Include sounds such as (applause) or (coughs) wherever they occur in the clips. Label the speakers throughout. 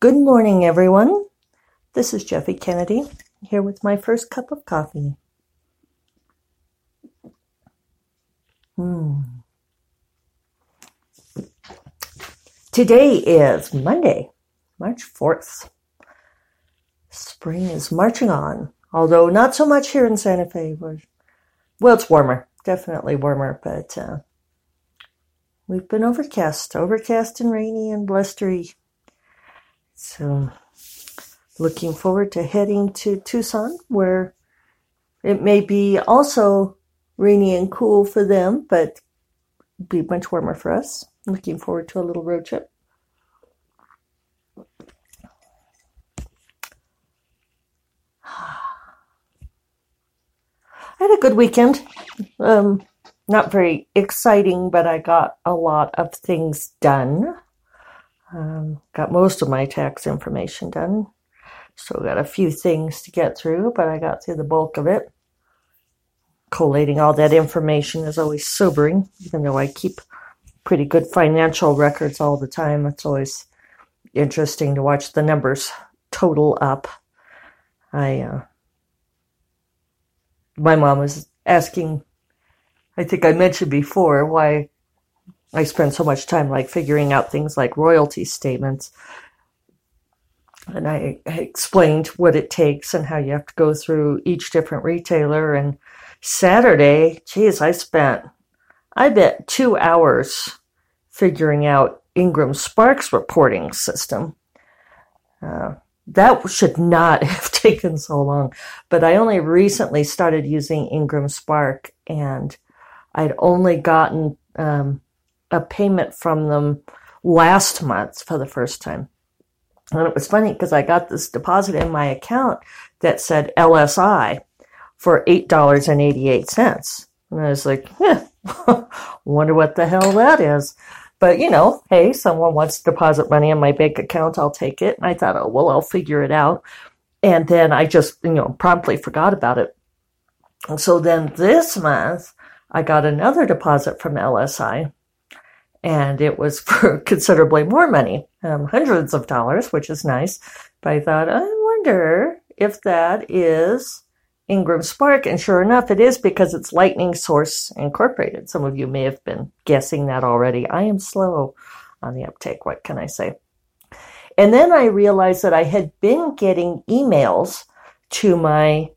Speaker 1: Good morning, everyone. This is Jeffe Kennedy here with my first cup of coffee. Hmm. Today is Monday, March 4th. Spring is marching on, although not so much here in Santa Fe. Well, it's warmer, definitely warmer, but uh, we've been overcast, overcast and rainy and blustery so, looking forward to heading to Tucson, where it may be also rainy and cool for them, but be much warmer for us. Looking forward to a little road trip. (sighs) I had a good weekend. Um, not very exciting, but I got a lot of things done. Um, got most of my tax information done. Still got a few things to get through, but I got through the bulk of it. Collating all that information is always sobering, even though I keep pretty good financial records all the time. It's always interesting to watch the numbers total up. I, uh, my mom was asking, I think I mentioned before, why I spend so much time like figuring out things like royalty statements. And I, explained what it takes and how you have to go through each different retailer. And Saturday, geez, I spent, I bet, two hours figuring out Ingram Sparks reporting system. Uh, that should not (laughs) have taken so long, but I only recently started using Ingram Spark and I'd only gotten um, a payment from them last month for the first time. And it was funny because I got this deposit in my account that said LSI for $8.88. And I was like, (laughs) wonder what the hell that is. But, you know, hey, someone wants to deposit money in my bank account, I'll take it. And I thought, oh, well, I'll figure it out. And then I just, you know, promptly forgot about it. And so then this month, I got another deposit from LSI and it was for (laughs) considerably more money, um, hundreds of dollars, which is nice. But I thought, I wonder if that is Ingram Spark, and sure enough, it is because it's Lightning Source Incorporated. Some of you may have been guessing that already. I am slow on the uptake. What can I say? And then I realized that I had been getting emails to my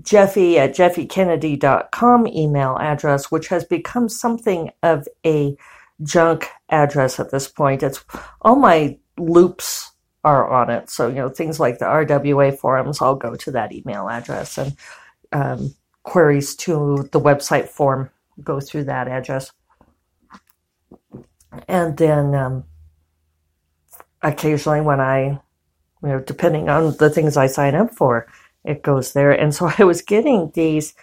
Speaker 1: Jeffe at jeffekennedy.com email address, which has become something of a junk address at this point. It's all my loops are on it. So, you know, things like the RWA forums, I'll go to that email address and um, queries to the website form go through that address. And then um, occasionally when I, you know, depending on the things I sign up for, it goes there. And so (laughs) I was getting these,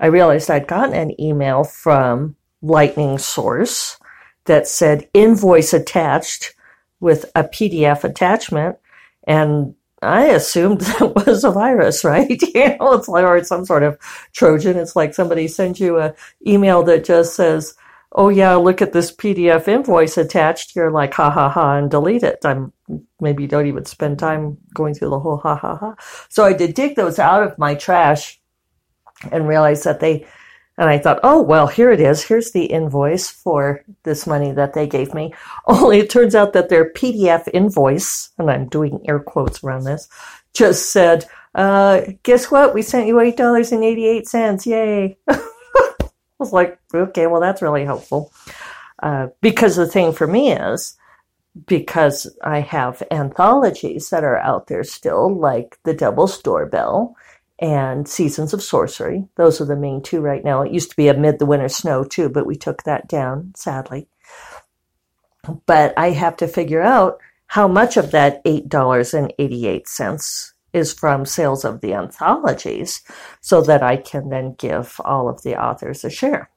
Speaker 1: I realized I'd gotten an email from Lightning Source that said invoice attached with a PDF attachment. And I assumed (laughs) that was a virus, right? (laughs) you know, it's like, or it's some sort of Trojan. It's like somebody sends you a email that just says, Oh yeah, look at this PDF invoice attached. You're like, ha ha ha, and delete it. I'm maybe don't even spend time going through the whole ha ha ha. So I did dig those out of my trash and realized that they and I thought, oh, well, here it is. Here's the invoice for this money that they gave me. (laughs) Only it turns out that their PDF invoice, and I'm doing air quotes around this, just said, uh, guess what? We sent you $8.88. Yay. (laughs) I was like, okay, well, that's really helpful. Uh, because the thing for me is, because I have anthologies that are out there still, like The Devil's Doorbell and Seasons of Sorcery. Those are the main two right now. It used to be Amid the Winter Snow too, but we took that down, sadly. But I have to figure out how much of that $8.88 is from sales of the anthologies so that I can then give all of the authors a share.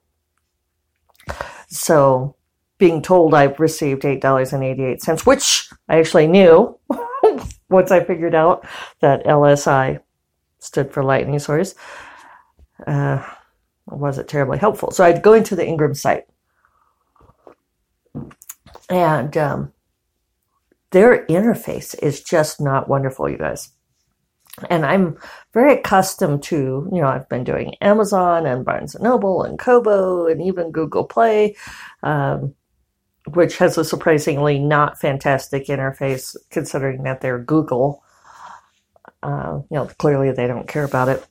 Speaker 1: So being told I've received $8.88, which I actually knew (laughs) once I figured out that LSI stood for lightning source, uh, wasn't terribly helpful. So I'd go into the Ingram site. And um, their interface is just not wonderful, you guys. And I'm very accustomed to, you know, I've been doing Amazon and Barnes and Noble and Kobo and even Google Play, um, which has a surprisingly not fantastic interface considering that they're Google. Uh, you know, clearly they don't care about it.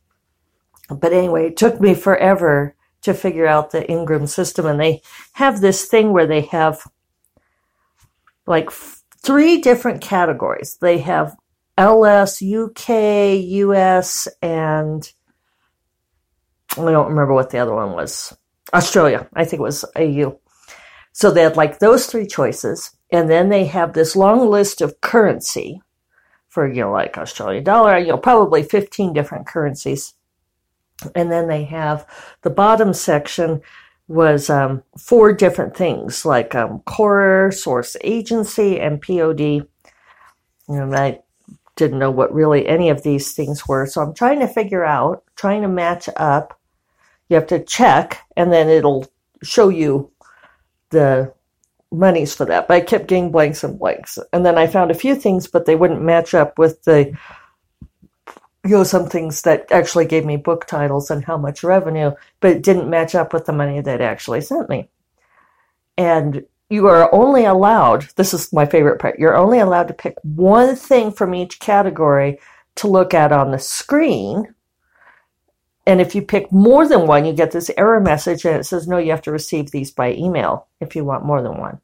Speaker 1: But anyway, it took me forever to figure out the Ingram system. And they have this thing where they have like three different categories. They have LS, UK, US, and I don't remember what the other one was. Australia. I think it was AU. So they had like those three choices. And then they have this long list of currency for, you know, like Australian dollar, you know, probably 15 different currencies. And then they have the bottom section was um, four different things like um, core, source agency, and POD. And I didn't know what really any of these things were. So I'm trying to figure out, trying to match up. You have to check, and then it'll show you the monies for that. But I kept getting blanks and blanks. And then I found a few things, but they wouldn't match up with the you know, some things that actually gave me book titles and how much revenue, but it didn't match up with the money that actually sent me. And you are only allowed, this is my favorite part, you're only allowed to pick one thing from each category to look at on the screen. And if you pick more than one, you get this error message and it says, no, you have to receive these by email if you want more than one.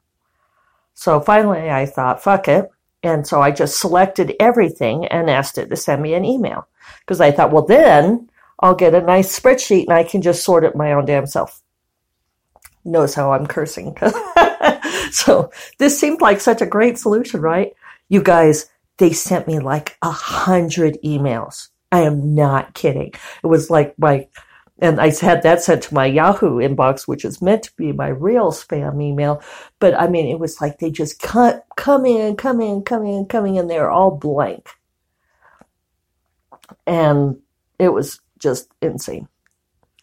Speaker 1: So finally I thought, fuck it. And so I just selected everything and asked it to send me an email because I thought, well, then I'll get a nice spreadsheet and I can just sort it my own damn self. Notice how I'm cursing. (laughs) so this seemed like such a great solution, right? You guys, they sent me like a hundred emails. I am not kidding. It was like my and I had that sent to my Yahoo inbox, which is meant to be my real spam email. But I mean, it was like they just cut, come in, come in, come in, coming in. They're all blank. And it was just insane.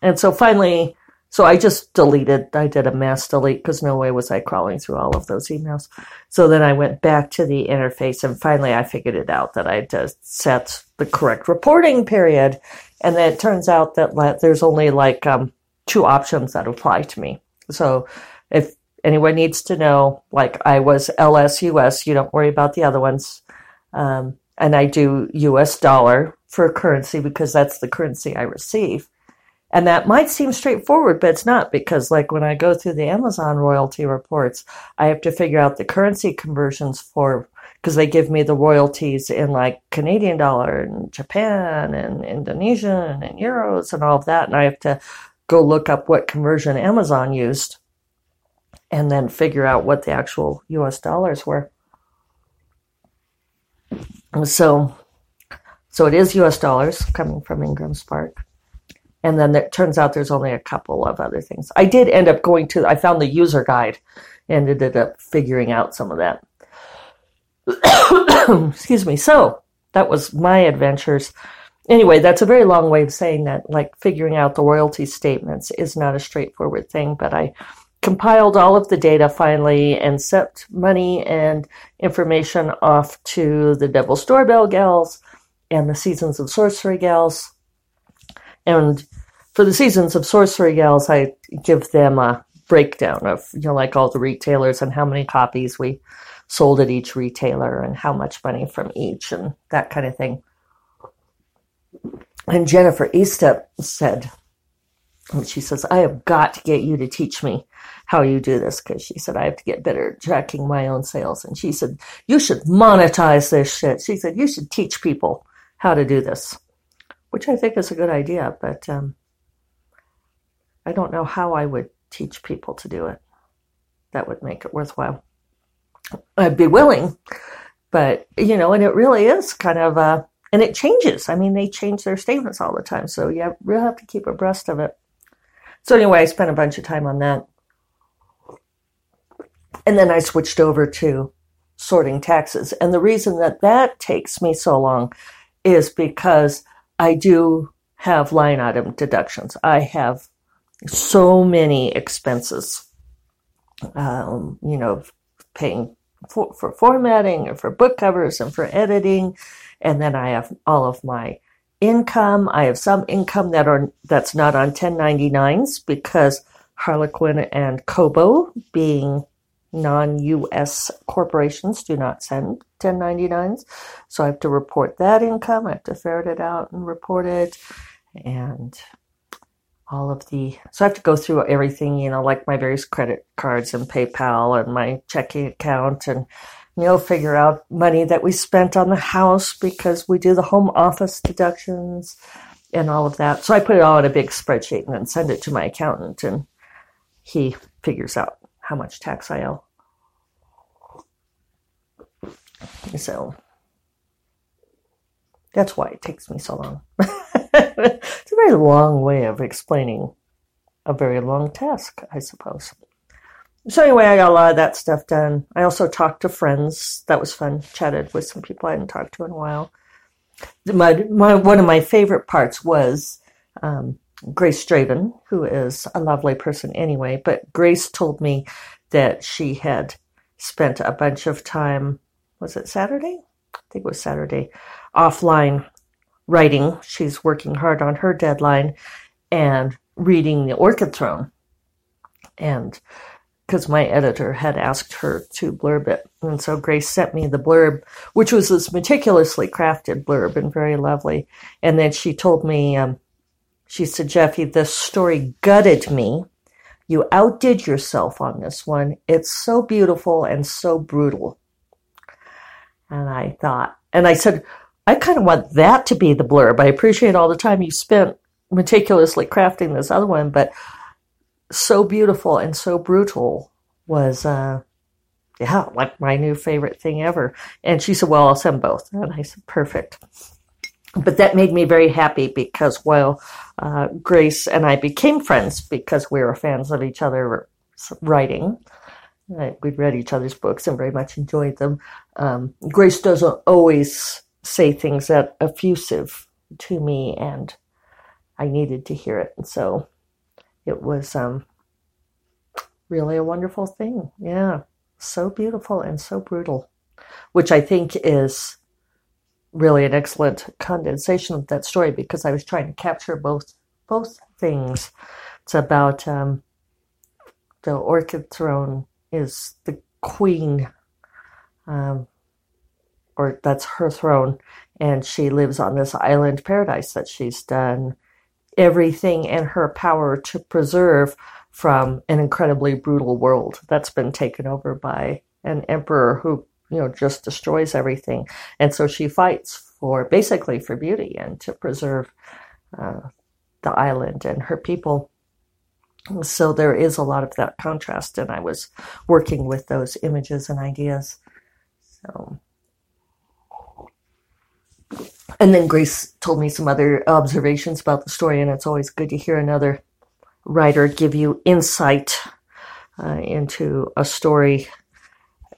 Speaker 1: And so finally, so I just deleted, I did a mass delete because no way was I crawling through all of those emails. So then I went back to the interface and finally I figured it out that I had to set the correct reporting period and then it turns out that there's only like um, two options that apply to me. So if anyone needs to know, like I was LSUS, you don't worry about the other ones. Um, and I do US dollar for currency because that's the currency I receive. And that might seem straightforward, but it's not because, like, when I go through the Amazon royalty reports, I have to figure out the currency conversions for because they give me the royalties in like Canadian dollar and Japan and Indonesian and euros and all of that. And I have to go look up what conversion Amazon used and then figure out what the actual US dollars were. So, so it is US dollars coming from Ingram Spark. And then it turns out there's only a couple of other things. I did end up going to, I found the user guide and ended up figuring out some of that. (coughs) Excuse me. So that was my adventures. Anyway, that's a very long way of saying that, like, figuring out the royalty statements is not a straightforward thing, but I compiled all of the data finally and sent money and information off to the Devil's Doorbell gals and the Seasons of Sorcery gals. And for the Seasons of Sorcery gals, I give them a breakdown of, you know, like all the retailers and how many copies we sold at each retailer and how much money from each and that kind of thing. And Jennifer Estep said, and she says, I have got to get you to teach me how you do this because she said, I have to get better at tracking my own sales. And she said, You should monetize this shit. She said, You should teach people how to do this, which I think is a good idea, but um, I don't know how I would teach people to do it. That would make it worthwhile. I'd be willing, but you know, and it really is kind of uh, and it changes. I mean, they change their statements all the time, so you really have to keep abreast of it. So anyway, I spent a bunch of time on that, and then I switched over to sorting taxes. And the reason that that takes me so long is because I do have line item deductions. I have so many expenses, um, you know, paying for, for formatting and for book covers and for editing. And then I have all of my income. I have some income that are that's not on 1099s because Harlequin and Kobo, being non-U.S. corporations, do not send 1099s. So I have to report that income. I have to ferret it out and report it, and all of the. So I have to go through everything, you know, like my various credit cards and PayPal and my checking account and you know, figure out money that we spent on the house because we do the home office deductions and all of that. So I put it all in a big spreadsheet and then send it to my accountant, and he figures out how much tax I owe. So that's why it takes me so long. (laughs) (laughs) it's a very long way of explaining a very long task, I suppose so anyway, I got a lot of that stuff done. I also talked to friends. That was fun. Chatted with some people I hadn't talked to in a while. My, my one of my favorite parts was um, Grace Draven, who is a lovely person anyway. But Grace told me that she had spent a bunch of time. Was it Saturday? I think it was Saturday. Offline writing. She's working hard on her deadline and reading the Orchid Throne. And because my editor had asked her to blurb it. And so Grace sent me the blurb, which was this meticulously crafted blurb and very lovely. And then she told me, um, she said, Jeffe, this story gutted me. You outdid yourself on this one. It's so beautiful and so brutal. And I thought, and I said, I kind of want that to be the blurb. I appreciate all the time you spent meticulously crafting this other one, but so beautiful and so brutal was uh yeah like my new favorite thing ever. And she said well i'll send both. And i said perfect. But that made me very happy because while uh, grace and i became friends because we were fans of each other's writing. We'd read each other's books and very much enjoyed them. Um, grace doesn't always say things that effusive to me and i needed to hear it and so it was um, really a wonderful thing. Yeah, so beautiful and so brutal, which I think is really an excellent condensation of that story because I was trying to capture both both things. It's about um, the Orchid Throne is the queen, um, or that's her throne, and she lives on this island paradise that she's done everything in her power to preserve from an incredibly brutal world that's been taken over by an emperor who you know just destroys everything. And so she fights for basically for beauty and to preserve uh, the island and her people. So there is a lot of that contrast and i was working with those images and ideas. So and then Grace told me some other observations about the story, and it's always good to hear another writer give you insight uh, into a story.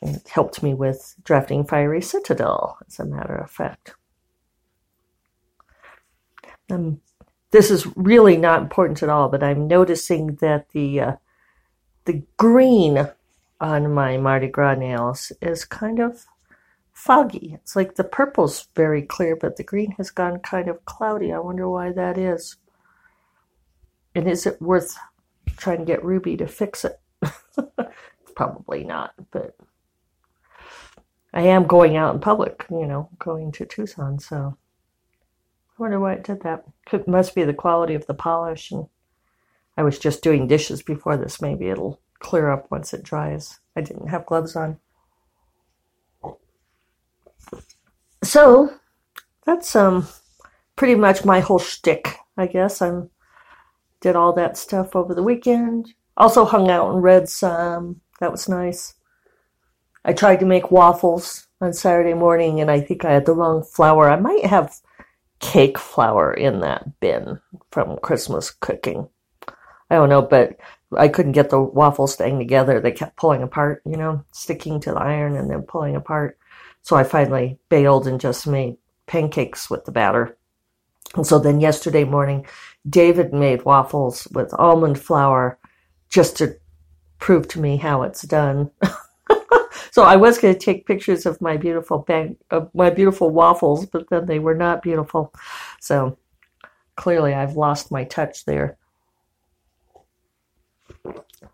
Speaker 1: It helped me with drafting Fiery Citadel, as a matter of fact. Um, this is really not important at all, but I'm noticing that the uh, the green on my Mardi Gras nails is kind of foggy. It's like the purple's very clear, but the green has gone kind of cloudy. I wonder why that is. And is it worth trying to get Ruby to fix it? (laughs) Probably not, but I am going out in public, you know, going to Tucson, so I wonder why it did that. It must be the quality of the polish, and I was just doing dishes before this. Maybe it'll clear up once it dries. I didn't have gloves on. So that's um pretty much my whole shtick, I guess. I'm did all that stuff over the weekend. Also hung out and read some. That was nice. I tried to make waffles on Saturday morning and I think I had the wrong flour. I might have cake flour in that bin from Christmas cooking. I don't know, but I couldn't get the waffles staying together. They kept pulling apart, you know, sticking to the iron and then pulling apart. So I finally bailed and just made pancakes with the batter. And so then yesterday morning, David made waffles with almond flour just to prove to me how it's done. (laughs) So I was going to take pictures of my beautiful bank, of my beautiful waffles, but then they were not beautiful. So clearly, I've lost my touch there.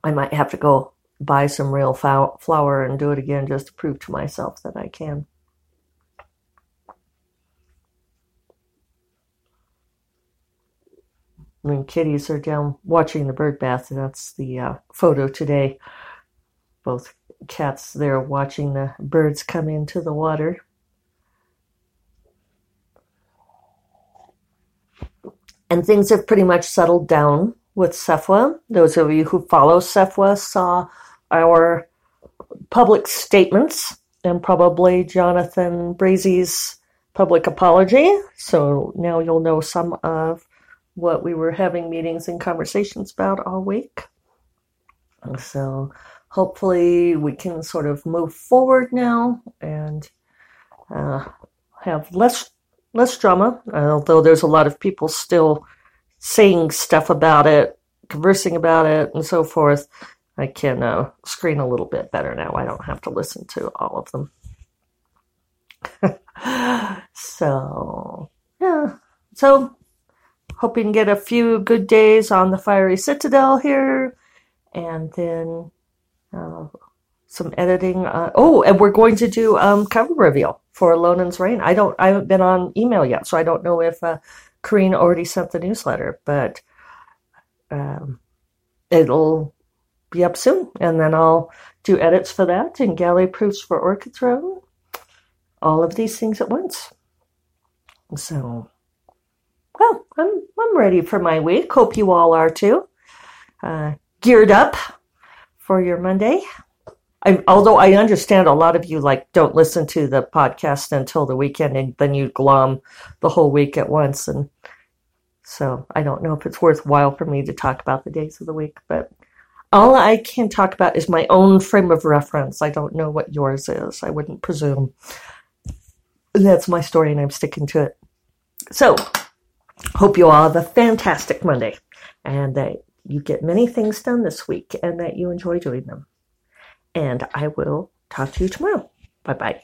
Speaker 1: I might have to go buy some real flour and do it again just to prove to myself that I can. Mean, kitties are down watching the bird bath. That's the uh, photo today. Both cats there watching the birds come into the water. And things have pretty much settled down with SFWA. Those of you who follow SFWA saw our public statements and probably Jonathan Brazee's public apology. So now you'll know some of what we were having meetings and conversations about all week. So hopefully we can sort of move forward now and uh, have less less drama. Although there's a lot of people still saying stuff about it, conversing about it, and so forth. I can uh, screen a little bit better now. I don't have to listen to all of them. (laughs) so, yeah. So, hoping to get a few good days on the Fiery Citadel here. And then uh, some editing. Uh, oh, and we're going to do um, cover reveal for Lonen's Reign. I don't. I haven't been on email yet, so I don't know if uh, already sent the newsletter, but um, it'll be up soon, and then I'll do edits for that and galley proofs for Orchid Throne. All of these things at once. So, well, I'm I'm ready for my week. Hope you all are too. Uh, geared up for your Monday. I, although I understand a lot of you like don't listen to the podcast until the weekend, and then you glom the whole week at once, and so I don't know if it's worthwhile for me to talk about the days of the week, but all I can talk about is my own frame of reference. I don't know what yours is. I wouldn't presume. That's my story, and I'm sticking to it. So, hope you all have a fantastic Monday and that you get many things done this week and that you enjoy doing them. And I will talk to you tomorrow. Bye bye.